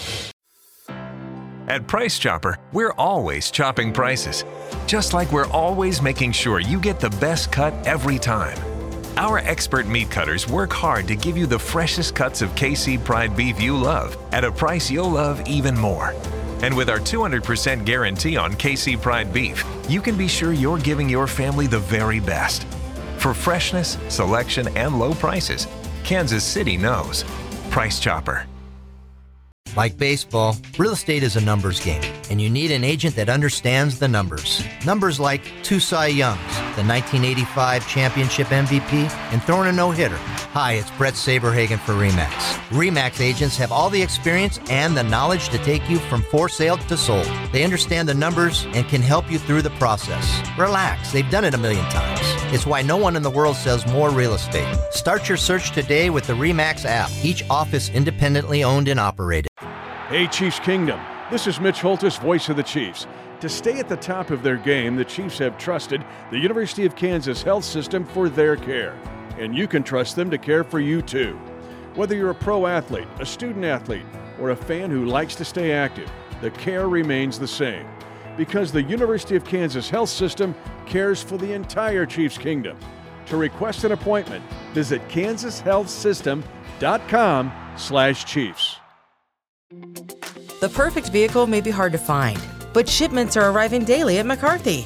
At Price Chopper, we're always chopping prices, just like we're always making sure you get the best cut every time. Our expert meat cutters work hard to give you the freshest cuts of KC Pride beef you love at a price you'll love even more. And with our 200% guarantee on KC Pride beef, you can be sure you're giving your family the very best. For freshness, selection, and low prices, Kansas City knows. Price Chopper. Like baseball, real estate is a numbers game, and you need an agent that understands the numbers. Numbers like two Cy Youngs, the 1985 championship MVP, and throwing a no hitter. Hi, it's Brett Saberhagen for REMAX. REMAX agents have all the experience and the knowledge to take you from for sale to sold. They understand the numbers and can help you through the process. Relax, they've done it a million times. It's why no one in the world sells more real estate. Start your search today with the REMAX app, each office independently owned and operated. Hey, Chiefs Kingdom. This is Mitch Holthus, voice of the Chiefs. To stay at the top of their game, the Chiefs have trusted the University of Kansas health system for their care. And you can trust them to care for you too. Whether you're a pro athlete, a student athlete, or a fan who likes to stay active, the care remains the same. Because the University of Kansas health system cares for the entire Chiefs Kingdom. To request an appointment, visit kansashealthsystem.com slash chiefs. The perfect vehicle may be hard to find, but shipments are arriving daily at McCarthy.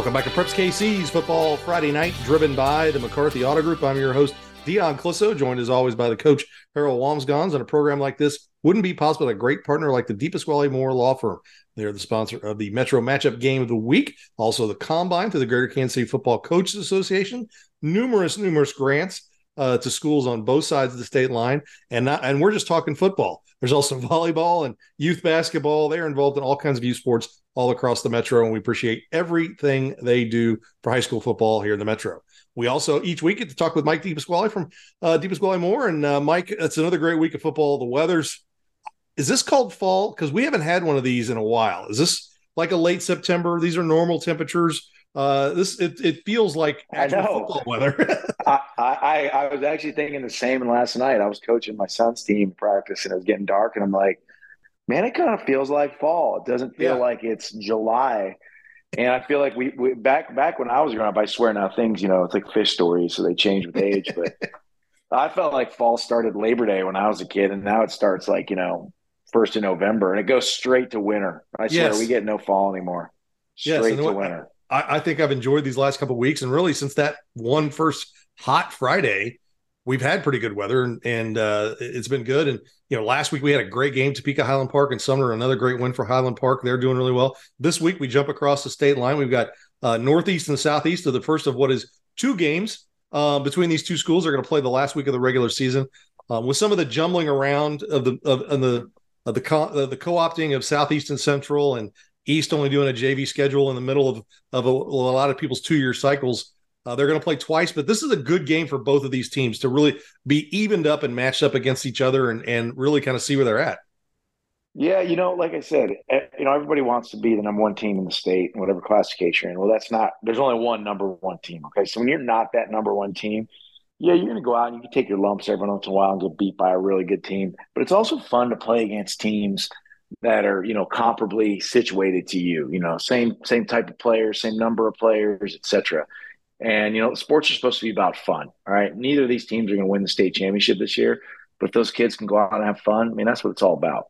Welcome back to Preps KC's Football Friday Night, driven by the McCarthy Auto Group. I'm your host, Dion Clisso, joined as always by the coach, Harold Wamsgons. And a program like this wouldn't be possible with a great partner like the DePasquale Moore Law Firm. They're the sponsor of the Metro Matchup Game of the Week, also the Combine through the Greater Kansas City Football Coaches Association, numerous, numerous grants uh, to schools on both sides of the state line. And, not, and we're just talking football. There's also volleyball and youth basketball. They're involved in all kinds of youth sports all across the metro, and we appreciate everything they do for high school football here in the metro. We also each week get to talk with Mike DePasquale from uh, DePasquale Moore, and uh, Mike, it's another great week of football. The weather's is this called fall? Because we haven't had one of these in a while. Is this like a late September? These are normal temperatures Uh, this it, it feels like I know football weather. I, I I was actually thinking the same last night. I was coaching my son's team practice, and it was getting dark, and I'm like, man, it kind of feels like fall. It doesn't feel Yeah. like it's July. And I feel like we, we back back when I was growing up, I swear now things, you know, it's like fish stories, so they change with age. But I felt like fall started Labor Day when I was a kid, and now it starts like, you know, first of November and it goes straight to winter. I swear Yes. we get no fall anymore. Straight and to what- winter. I, I think I've enjoyed these last couple of weeks, and really since that one first hot Friday, we've had pretty good weather, and, and uh, it's been good. And you know, last week we had a great game, Topeka Highland Park, and Sumner another great win for Highland Park. They're doing really well. This week we jump across the state line. We've got uh, Northeast and Southeast are the first of what is two games uh, between these two schools. They're going to play the last week of the regular season. Um, with some of the jumbling around of the of, of the of the co- uh, the co-opting of Southeast and Central and East only doing a JV schedule in the middle of of a, a lot of people's two year cycles. Uh, they're going to play twice, but this is a good game for both of these teams to really be evened up and matched up against each other and and really kind of see where they're at. Yeah, you know, like I said, you know, everybody wants to be the number one team in the state, in whatever classification you're in. Well, that's not. There's only one number one team. Okay, so when you're not that number one team, yeah, you're going to go out and you can take your lumps every once in a while and get beat by a really good team. But it's also fun to play against teams that are, you know, comparably situated to you. You know, same same type of players, same number of players, etc. And you know, sports are supposed to be about fun. All right, neither of these teams are going to win the state championship this year, but if those kids can go out and have fun, I mean, that's what it's all about.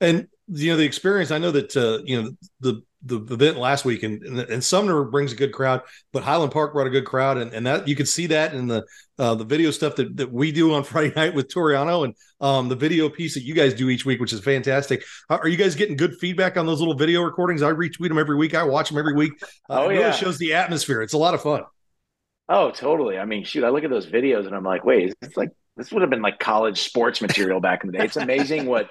And you know the experience. I know that uh, you know the the event last week, and, and Sumner brings a good crowd, but Highland Park brought a good crowd, and, and that you could see that in the uh, the video stuff that, that we do on Friday night with Toriano, and um, the video piece that you guys do each week, which is fantastic. Are you guys getting good feedback on those little video recordings? I retweet them every week. I watch them every week. Uh, Oh, it really yeah. shows the atmosphere. It's a lot of fun. Oh, totally. I mean, shoot, I look at those videos and I'm like, wait, it's like this would have been like college sports material back in the day. It's amazing what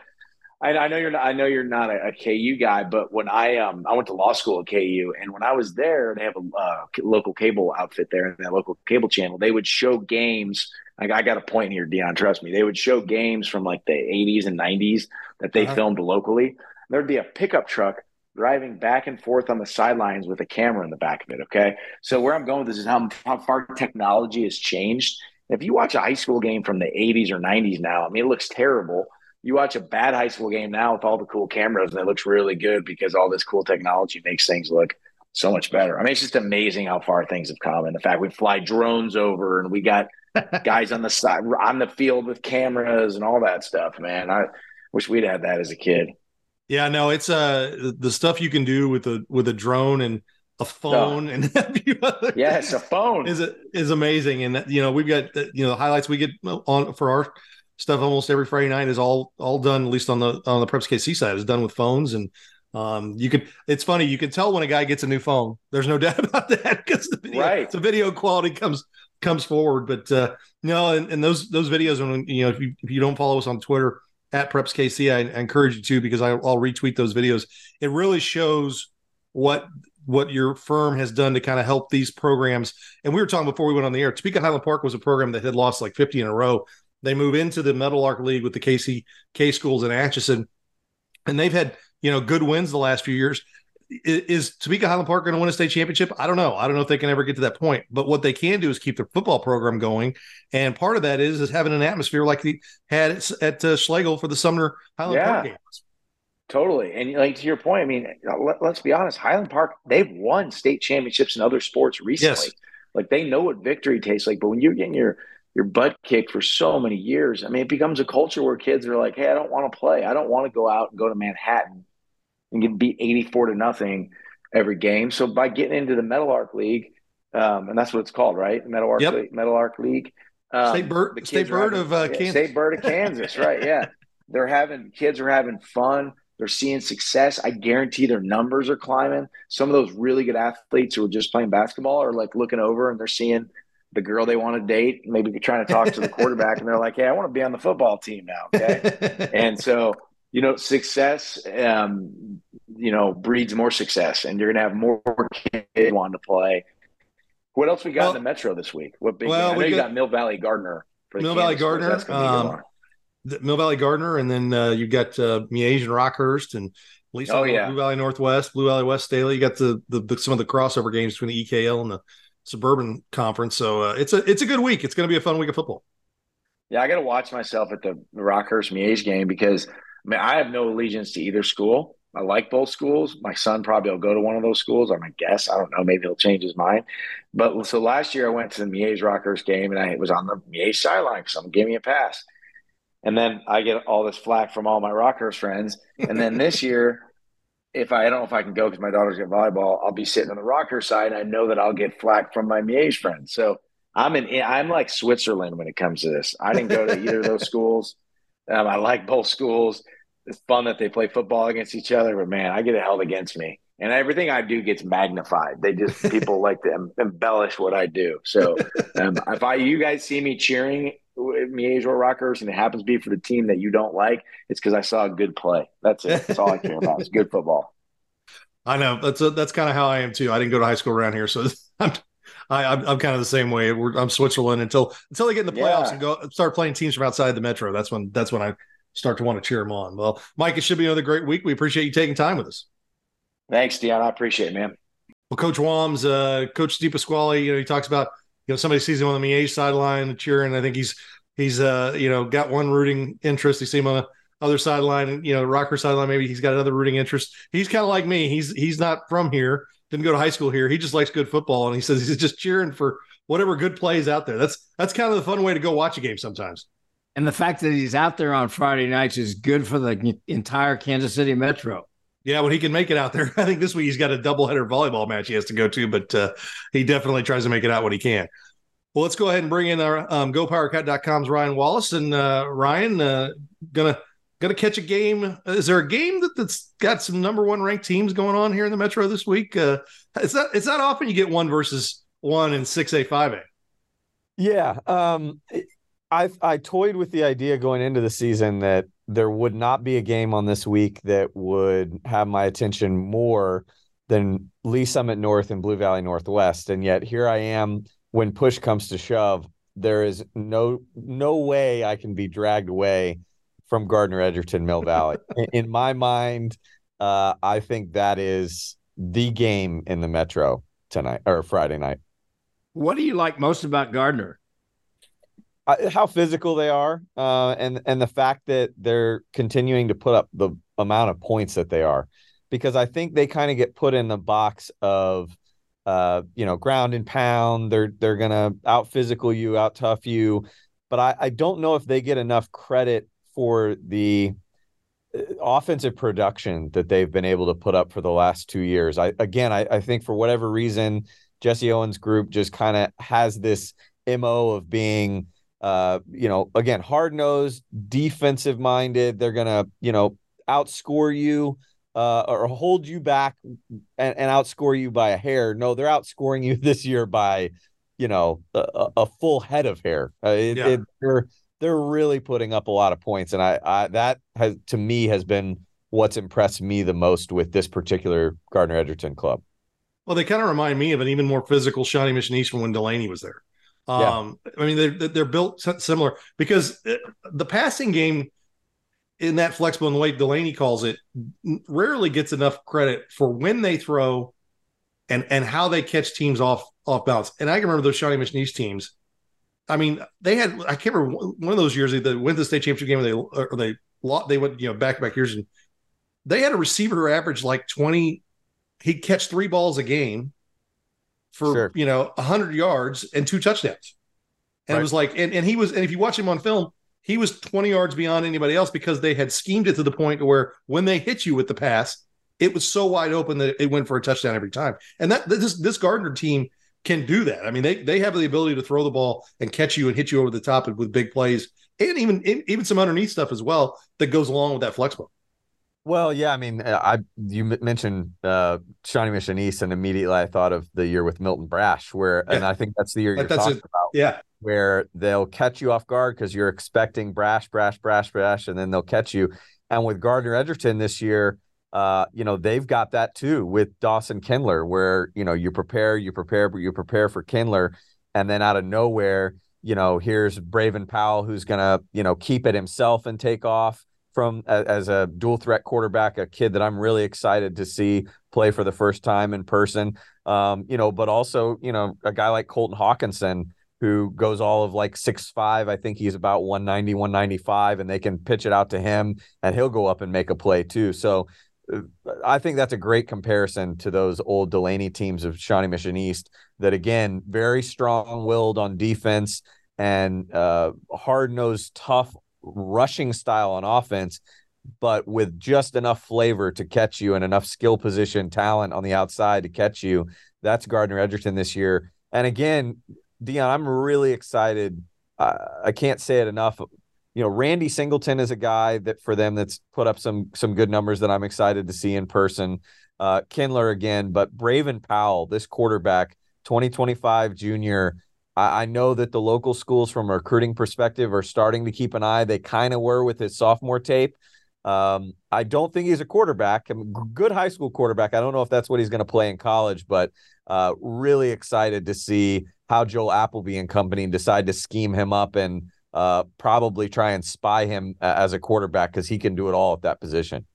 I, I know you're not. I know you're not a, a KU guy, but when I um I went to law school at KU, and when I was there, they have a uh, local cable outfit there, and that local cable channel. They would show games. Like I got a point here, Dion. Trust me. They would show games from like the 80s and 90s that they Uh-huh. filmed locally. There'd be a pickup truck driving back and forth on the sidelines with a camera in the back of it. Okay. So where I'm going with this is how, how far technology has changed. If you watch a high school game from the 80s or 90s now, I mean, it looks terrible. You watch a bad high school game now with all the cool cameras, and it looks really good because all this cool technology makes things look so much better. I mean, it's just amazing how far things have come. And the fact we fly drones over and we got guys on the side on the field with cameras and all that stuff, man. I wish we'd had that as a kid. Yeah, no, it's uh the stuff you can do with a with a drone and a phone and a few other Yes, a phone is is amazing. And you know, we've got you know the highlights we get on for our stuff almost every Friday night is all all done at least on the on the Preps KC side is done with phones and um you could. it's funny you can tell when a guy gets a new phone. There's no doubt about that because the video Right. the video quality comes comes forward. But uh no, and, and those those videos when you know if you if you don't follow us on Twitter at Preps KC, I, I encourage you to because I, I'll retweet those videos. It really shows what what your firm has done to kind of help these programs. And we were talking before we went on the air. Topeka Highland Park was a program that had lost like 50 in a row. They move into the Meadowlark League with the KC K schools in Atchison, and they've had you know good wins the last few years. I- Is Topeka Highland Park going to win a state championship? I don't know. I don't know if they can ever get to that point. But what they can do is keep their football program going, and part of that is is having an atmosphere like they had at, at uh, Schlagle for the Sumner Highland Yeah. Park game. Totally. And like to your point, I mean, let, us be honest, Highland Park, they've won state championships in other sports recently. Yes. Like they know what victory tastes like. But when you're getting your your butt kicked for so many years, I mean, it becomes a culture where kids are like, Hey, I don't want to play. I don't want to go out and go to Manhattan and get beat 84 to nothing every game. So by getting into the Meadowlark League, um, and that's what it's called, right? The Meadowlark Yep. League, Meadowlark League. Um, State bird- state bird having- of, uh, yeah, Kansas. State bird of Kansas, right? Yeah. They're having kids are having fun. They're seeing success. I guarantee their numbers are climbing. Some of those really good athletes who are just playing basketball are like looking over and they're seeing the girl they want to date, maybe trying to talk to the quarterback, and they're like, "Hey, I want to be on the football team now." Okay, and so you know, success, um, you know, breeds more success, and you're going to have more kids wanting to play. What else we got in the Metro this week? What big? well, I know we you got- got Mill Valley Gardner. For Mill Valley. Gardner, That's gonna be a good um, the Mill Valley Gardner, and then uh, you've got uh, Miege and Rockhurst, and At least Oh, yeah. Blue Valley Northwest, Blue Valley West Daily. You got the, the, the some of the crossover games between the EKL and the Suburban Conference. So uh, it's a it's a good week. It's going to be a fun week of football. Yeah, I got to watch myself at the Rockhurst Miege game because I mean I have no allegiance to either school. I like both schools. My son probably will go to one of those schools. I'm a guess. I don't know. Maybe he'll change his mind. But so last year I went to the Miege Rockhurst game and I was on the Miege sideline because someone gave me a pass. And then I get all this flack from all my Rockhurst friends. And then this year, if I, I don't know if I can go because my daughter's got volleyball, I'll be sitting on the rocker side. And I know that I'll get flack from my Miege friends. So I'm in. I'm like Switzerland when it comes to this. I didn't go to either of those schools. Um, I like both schools. It's fun that they play football against each other, but man, I get it held against me, and everything I do gets magnified. They just people like to em- embellish what I do. So um, if I you guys see me cheering Miege or Rockers, and it happens to be for the team that you don't like, it's because I saw a good play. That's it. That's all I care about. It's good football. I know that's a, that's kind of how I am too. I didn't go to high school around here, so I'm I, I'm, I'm kind of the same way. We're, I'm Switzerland until until they get in the playoffs Yeah. and go start playing teams from outside the metro. That's when that's when I start to want to cheer them on. Well, Mike, it should be another great week. We appreciate you taking time with us. Thanks, Dion. I appreciate it, man. Well, Coach Wams, uh, Coach Steve Pasquale, you know, he talks about you know somebody sees him on the Miege sideline cheering. I think he's he's uh you know got one rooting interest. You see him on the other sideline, you know the Rocker sideline. Maybe he's got another rooting interest. He's kind of like me. He's he's not from here. Didn't go to high school here. He just likes good football, and he says he's just cheering for whatever good plays out there. That's that's kind of the fun way to go watch a game sometimes. And the fact that he's out there on Friday nights is good for the entire Kansas City Metro. Yeah, when he can make it out there. I think this week he's got a doubleheader volleyball match he has to go to, but uh, he definitely tries to make it out when he can. Well, let's go ahead and bring in our um, GoPowerCat.com's Ryan Wallace. And uh, Ryan, uh, gonna gonna catch a game. Is there a game that, that's got some number one ranked teams going on here in the Metro this week? Uh, it's not it's not often you get one versus one in six A five A. Yeah. Um, I I toyed with the idea going into the season that there would not be a game on this week that would have my attention more than Lee's Summit North and Blue Valley Northwest, and yet here I am. When push comes to shove, there is no no way I can be dragged away from Gardner Edgerton Mill Valley. in, in my mind, uh, I think that is the game in the Metro tonight or Friday night. What do you like most about Gardner? How physical they are, uh, and and the fact that they're continuing to put up the amount of points that they are, because I think they kind of get put in the box of, uh, you know, ground and pound. They're they're gonna out physical you, out tough you, but I I don't know if they get enough credit for the uh, offensive production that they've been able to put up for the last two years. I again, I, I think for whatever reason, Jesse Owens' group just kind of has this mo of being uh, you know, again, hard nosed, defensive minded. They're gonna, you know, outscore you uh, or hold you back and, and outscore you by a hair. No, they're outscoring you this year by, you know, a, a full head of hair. Uh, it, Yeah. it, they're they're really putting up a lot of points, and I, I that has to me has been what's impressed me the most with this particular Gardner Edgerton club. Well, they kind of remind me of an even more physical Shawnee Mission East from when Delaney was there. Um, I mean, they're they're built similar because uh, the passing game in that flexible and the way Delaney calls it rarely gets enough credit for when they throw and and how they catch teams off off balance. And I can remember those Shawnee East teams. I mean, they had I can't remember one of those years they went to the state championship game. Where they or they they went you know back to back years and they had a receiver who averaged like twenty. He'd catch three balls a game for you know hundred yards and two touchdowns. And it was like, and, and he was, and if you watch him on film, he was 20 yards beyond anybody else because they had schemed it to the point where when they hit you with the pass, it was so wide open that it went for a touchdown every time. And that this this Gardner team can do that. I mean, they they have the ability to throw the ball and catch you and hit you over the top with big plays, and even even some underneath stuff as well that goes along with that flexible. Well, yeah, I mean, uh, I you mentioned uh, Shawnee Mission East, and immediately I thought of the year with Milton Brash, where, and I think that's the year you're talking it. about, Yeah. where they'll catch you off guard because you're expecting Brash, Brash, Brash, Brash, and then they'll catch you. And with Gardner Edgerton this year, uh, you know, they've got that too with Dawson Kindler, where you know you prepare, you prepare, but you prepare for Kindler, and then out of nowhere, you know, here's Braven Powell who's gonna, you know, keep it himself and take off from as a dual threat quarterback, a kid that I'm really excited to see play for the first time in person. Um, you know, but also, you know, a guy like Colton Hawkinson who goes all of like six five. I think he's about 190, 195, and they can pitch it out to him and he'll go up and make a play too. So uh, I think that's a great comparison to those old Delaney teams of Shawnee Mission East that again, very strong willed on defense and uh, hard nosed, tough rushing style on offense, but with just enough flavor to catch you and enough skill position talent on the outside to catch you. That's Gardner Edgerton this year. And again, Dion, I'm really excited. Uh, I can't say it enough. You know, Randy Singleton is a guy that for them that's put up some some good numbers that I'm excited to see in person. Uh, Kindler again, but Braven Powell, this quarterback, 2025 junior, I, I know that the local schools, from a recruiting perspective, are starting to keep an eye. They kind of were with his sophomore tape. Um, I don't think he's a quarterback. A good high school quarterback. I don't know if that's what he's going to play in college, but uh, really excited to see how Joel Applebee and company decide to scheme him up and uh, probably try and spy him as a quarterback because he can do it all at that position.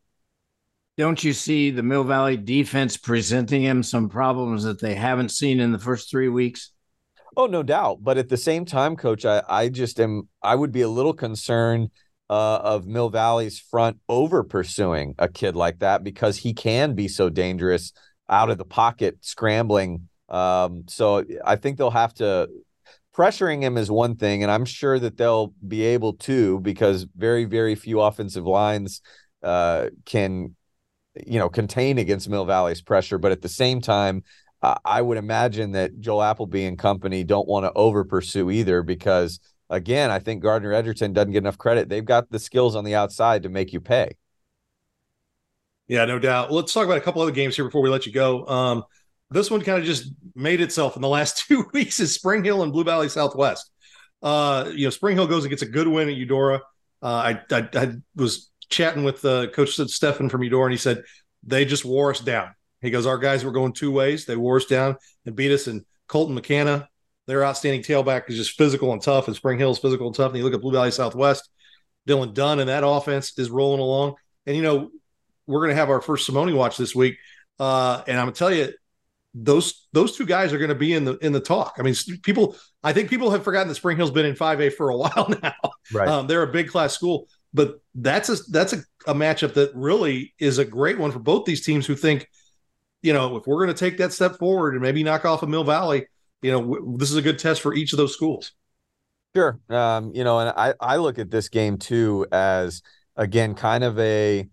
Don't you see the Mill Valley defense presenting him some problems that they haven't seen in the first three weeks? Oh, no doubt. But at the same time, coach, I, I just am, I would be a little concerned uh, of Mill Valley's front over pursuing a kid like that because he can be so dangerous out of the pocket, scrambling. Um, so I think they'll have to, pressuring him is one thing, and I'm sure that they'll be able to because very, very few offensive lines uh, can, you know, contain against Mill Valley's pressure. But at the same time, I would imagine that Joel Applebee and company don't want to over pursue either because again, I think Gardner Edgerton doesn't get enough credit. They've got the skills on the outside to make you pay. Yeah, no doubt. Let's talk about a couple other games here before we let you go. Um, this one kind of just made itself in the last two weeks is Spring Hill and Blue Valley Southwest. Uh, you know, Spring Hill goes and gets a good win at Eudora. Uh, I, I, I was chatting with uh, Coach Stefan from Eudora, and he said they just wore us down. He goes, Our guys were going two ways. They wore us down and beat us. And Colton McKenna, their outstanding tailback, is just physical and tough. And Spring Hill is physical and tough. And you look at Blue Valley Southwest, Dylan Dunn and that offense is rolling along. And, you know, we're going to have our first Simone watch this week. Uh, and I'm going to tell you, those those two guys are going to be in the in the talk. I mean, people. I think people have forgotten that Spring Hill's been in 5A for a while now. Right. Um, they're a big class school, but that's a that's a, a matchup that really is a great one for both these teams who think you know, if we're going to take that step forward and maybe knock off a of Mill Valley, you know, w- this is a good test for each of those schools. Sure. Um, you know, and I, I look at this game too as again kind of a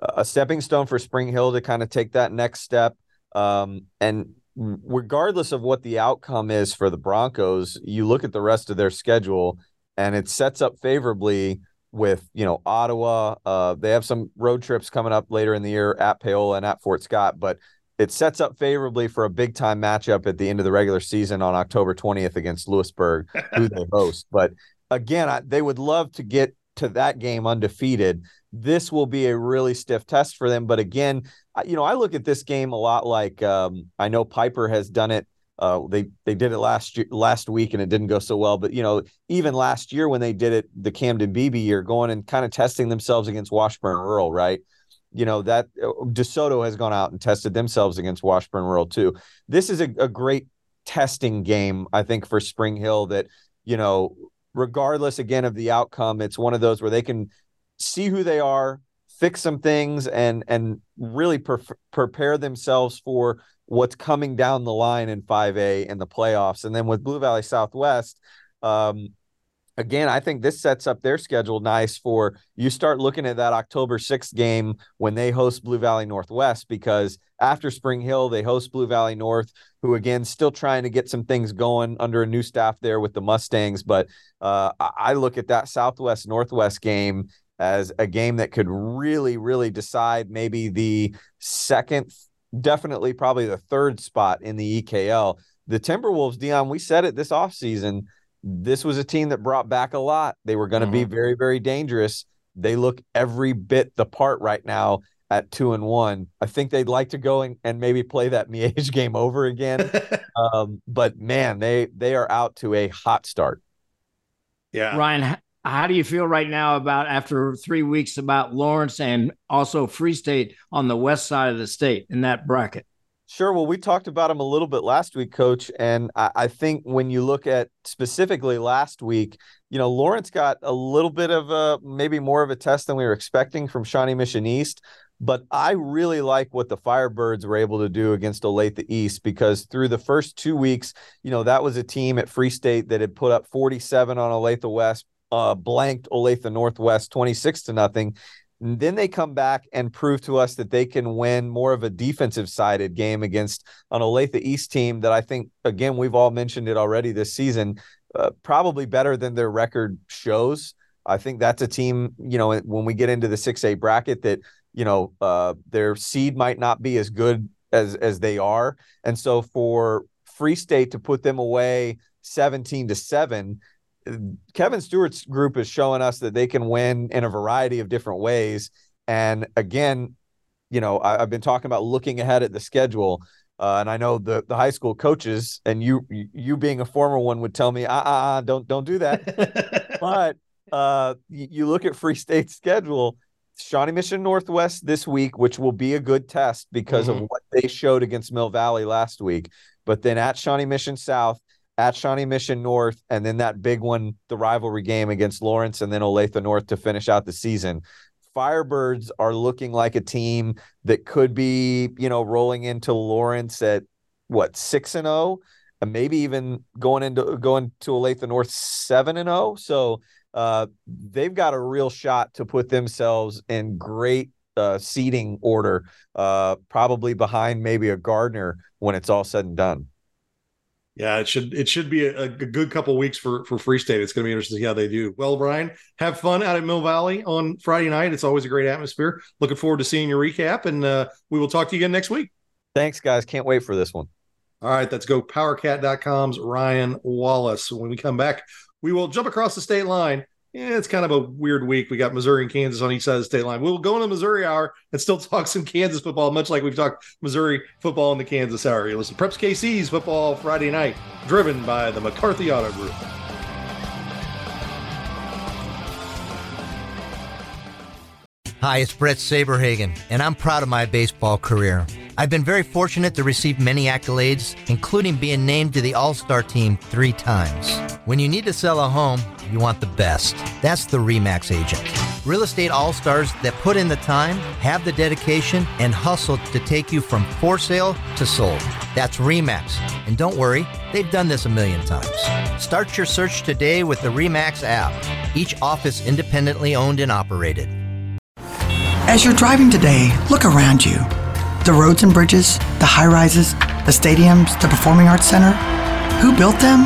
a stepping stone for Spring Hill to kind of take that next step. Um, and regardless of what the outcome is for the Broncos, you look at the rest of their schedule and it sets up favorably with you know Ottawa. Uh, they have some road trips coming up later in the year at Paola and at Fort Scott, but it sets up favorably for a big time matchup at the end of the regular season on October 20th against Louisburg, who they host. But again, I, they would love to get to that game undefeated. This will be a really stiff test for them. But again, you know, I look at this game a lot like um, I know Piper has done it. Uh, they they did it last year, last week and it didn't go so well. But you know, even last year when they did it, the Camden Beebe year, going and kind of testing themselves against Washburn Rural, right? You know that uh, DeSoto has gone out and tested themselves against Washburn Rural too. This is a, a great testing game, I think, for Spring Hill. That you know, regardless again of the outcome, it's one of those where they can see who they are, fix some things, and and really pre- prepare themselves for what's coming down the line in 5A and the playoffs. And then with Blue Valley Southwest, um, again, I think this sets up their schedule nice for you start looking at that October 6th game when they host Blue Valley Northwest because after Spring Hill, they host Blue Valley North, who again still trying to get some things going under a new staff there with the Mustangs. But uh, I look at that Southwest Northwest game as a game that could really, really decide maybe the second, definitely probably the third spot in the EKL. The Timberwolves, Dion, we said it this offseason – this was a team that brought back a lot. They were going to mm-hmm. be very, very dangerous. They look every bit the part right now at two and one. I think they'd like to go and, and maybe play that Miege game over again. um, but man, they they are out to a hot start. Yeah, Ryan, how do you feel right now about after three weeks about Lawrence and also Free State on the west side of the state in that bracket? Sure. Well, we talked about him a little bit last week, Coach, and I, I, think when you look at specifically last week, you know, Lawrence got a little bit of a maybe more of a test than we were expecting from Shawnee Mission East. But I really like what the Firebirds were able to do against Olathe East because through the first two weeks, you know, that was a team at Free State that had put up 47 on Olathe West, uh, blanked Olathe Northwest 26 to nothing. Then they come back and prove to us that they can win more of a defensive sided game against an Olathe East team that I think, again, we've all mentioned it already this season, uh, probably better than their record shows. I think that's a team, you know, when we get into the 6A bracket that you know uh, their seed might not be as good as as they are, and so for Free State to put them away seventeen to seven. Kevin Stewart's group is showing us that they can win in a variety of different ways. And again, you know, I, have been talking about looking ahead at the schedule. Uh, and I know the the high school coaches and you you being a former one would tell me, ah, ah, ah don't don't do that. but uh, you look at Free State's schedule, Shawnee Mission Northwest this week, which will be a good test because mm-hmm. of what they showed against Mill Valley last week. But then at Shawnee Mission South, at Shawnee Mission North, and then that big one, the rivalry game against Lawrence and then Olathe North to finish out the season. Firebirds are looking like a team that could be, you know, rolling into Lawrence at what six and oh, and maybe even going into going to Olathe North seven and. Oh. So uh, they've got a real shot to put themselves in great uh, seating order, uh, probably behind maybe a Gardner when it's all said and done. Yeah, it should it should be a, a good couple weeks for for Free State. It's going to be interesting to see how they do. Well, Brian, have fun out at Mill Valley on Friday night. It's always a great atmosphere. Looking forward to seeing your recap, and uh, we will talk to you again next week. Thanks, guys. Can't wait for this one. All right, let's go. PowerCat.com's Ryan Wallace. When we come back, we will jump across the state line. Yeah, it's kind of a weird week. We got Missouri and Kansas on each side of the state line. We'll go into Missouri hour and still talk some Kansas football, much like we've talked Missouri football in the Kansas hour. You listen, Preps KC's football Friday night, driven by the McCarthy Auto Group. Hi, it's Brett Saberhagen, and I'm proud of my baseball career. I've been very fortunate to receive many accolades, including being named to the All Star team three times. When you need to sell a home, you want the best. That's the REMAX agent. Real estate all stars that put in the time, have the dedication, and hustle to take you from for sale to sold. That's REMAX. And don't worry, they've done this a million times. Start your search today with the REMAX app, each office independently owned and operated. As you're driving today, look around you. The roads and bridges, the high rises, the stadiums, the Performing Arts Center. Who built them?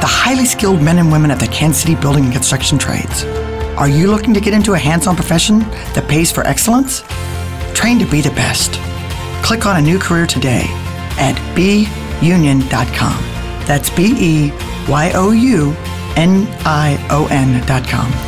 The highly skilled men and women at the Kansas City Building and Construction Trades. Are you looking to get into a hands on profession that pays for excellence? Train to be the best. Click on a new career today at beunion.com. That's B E Y O U N I O N.com.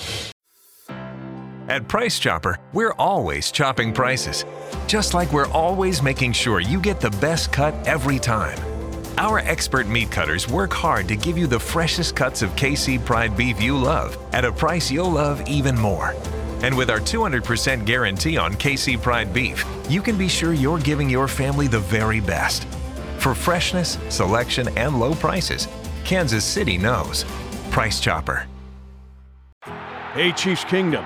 At Price Chopper, we're always chopping prices just like we're always making sure you get the best cut every time. Our expert meat cutters work hard to give you the freshest cuts of KC Pride beef you love at a price you'll love even more. And with our 200% guarantee on KC Pride beef, you can be sure you're giving your family the very best. For freshness, selection, and low prices, Kansas City knows. Price Chopper. Hey, Chiefs Kingdom.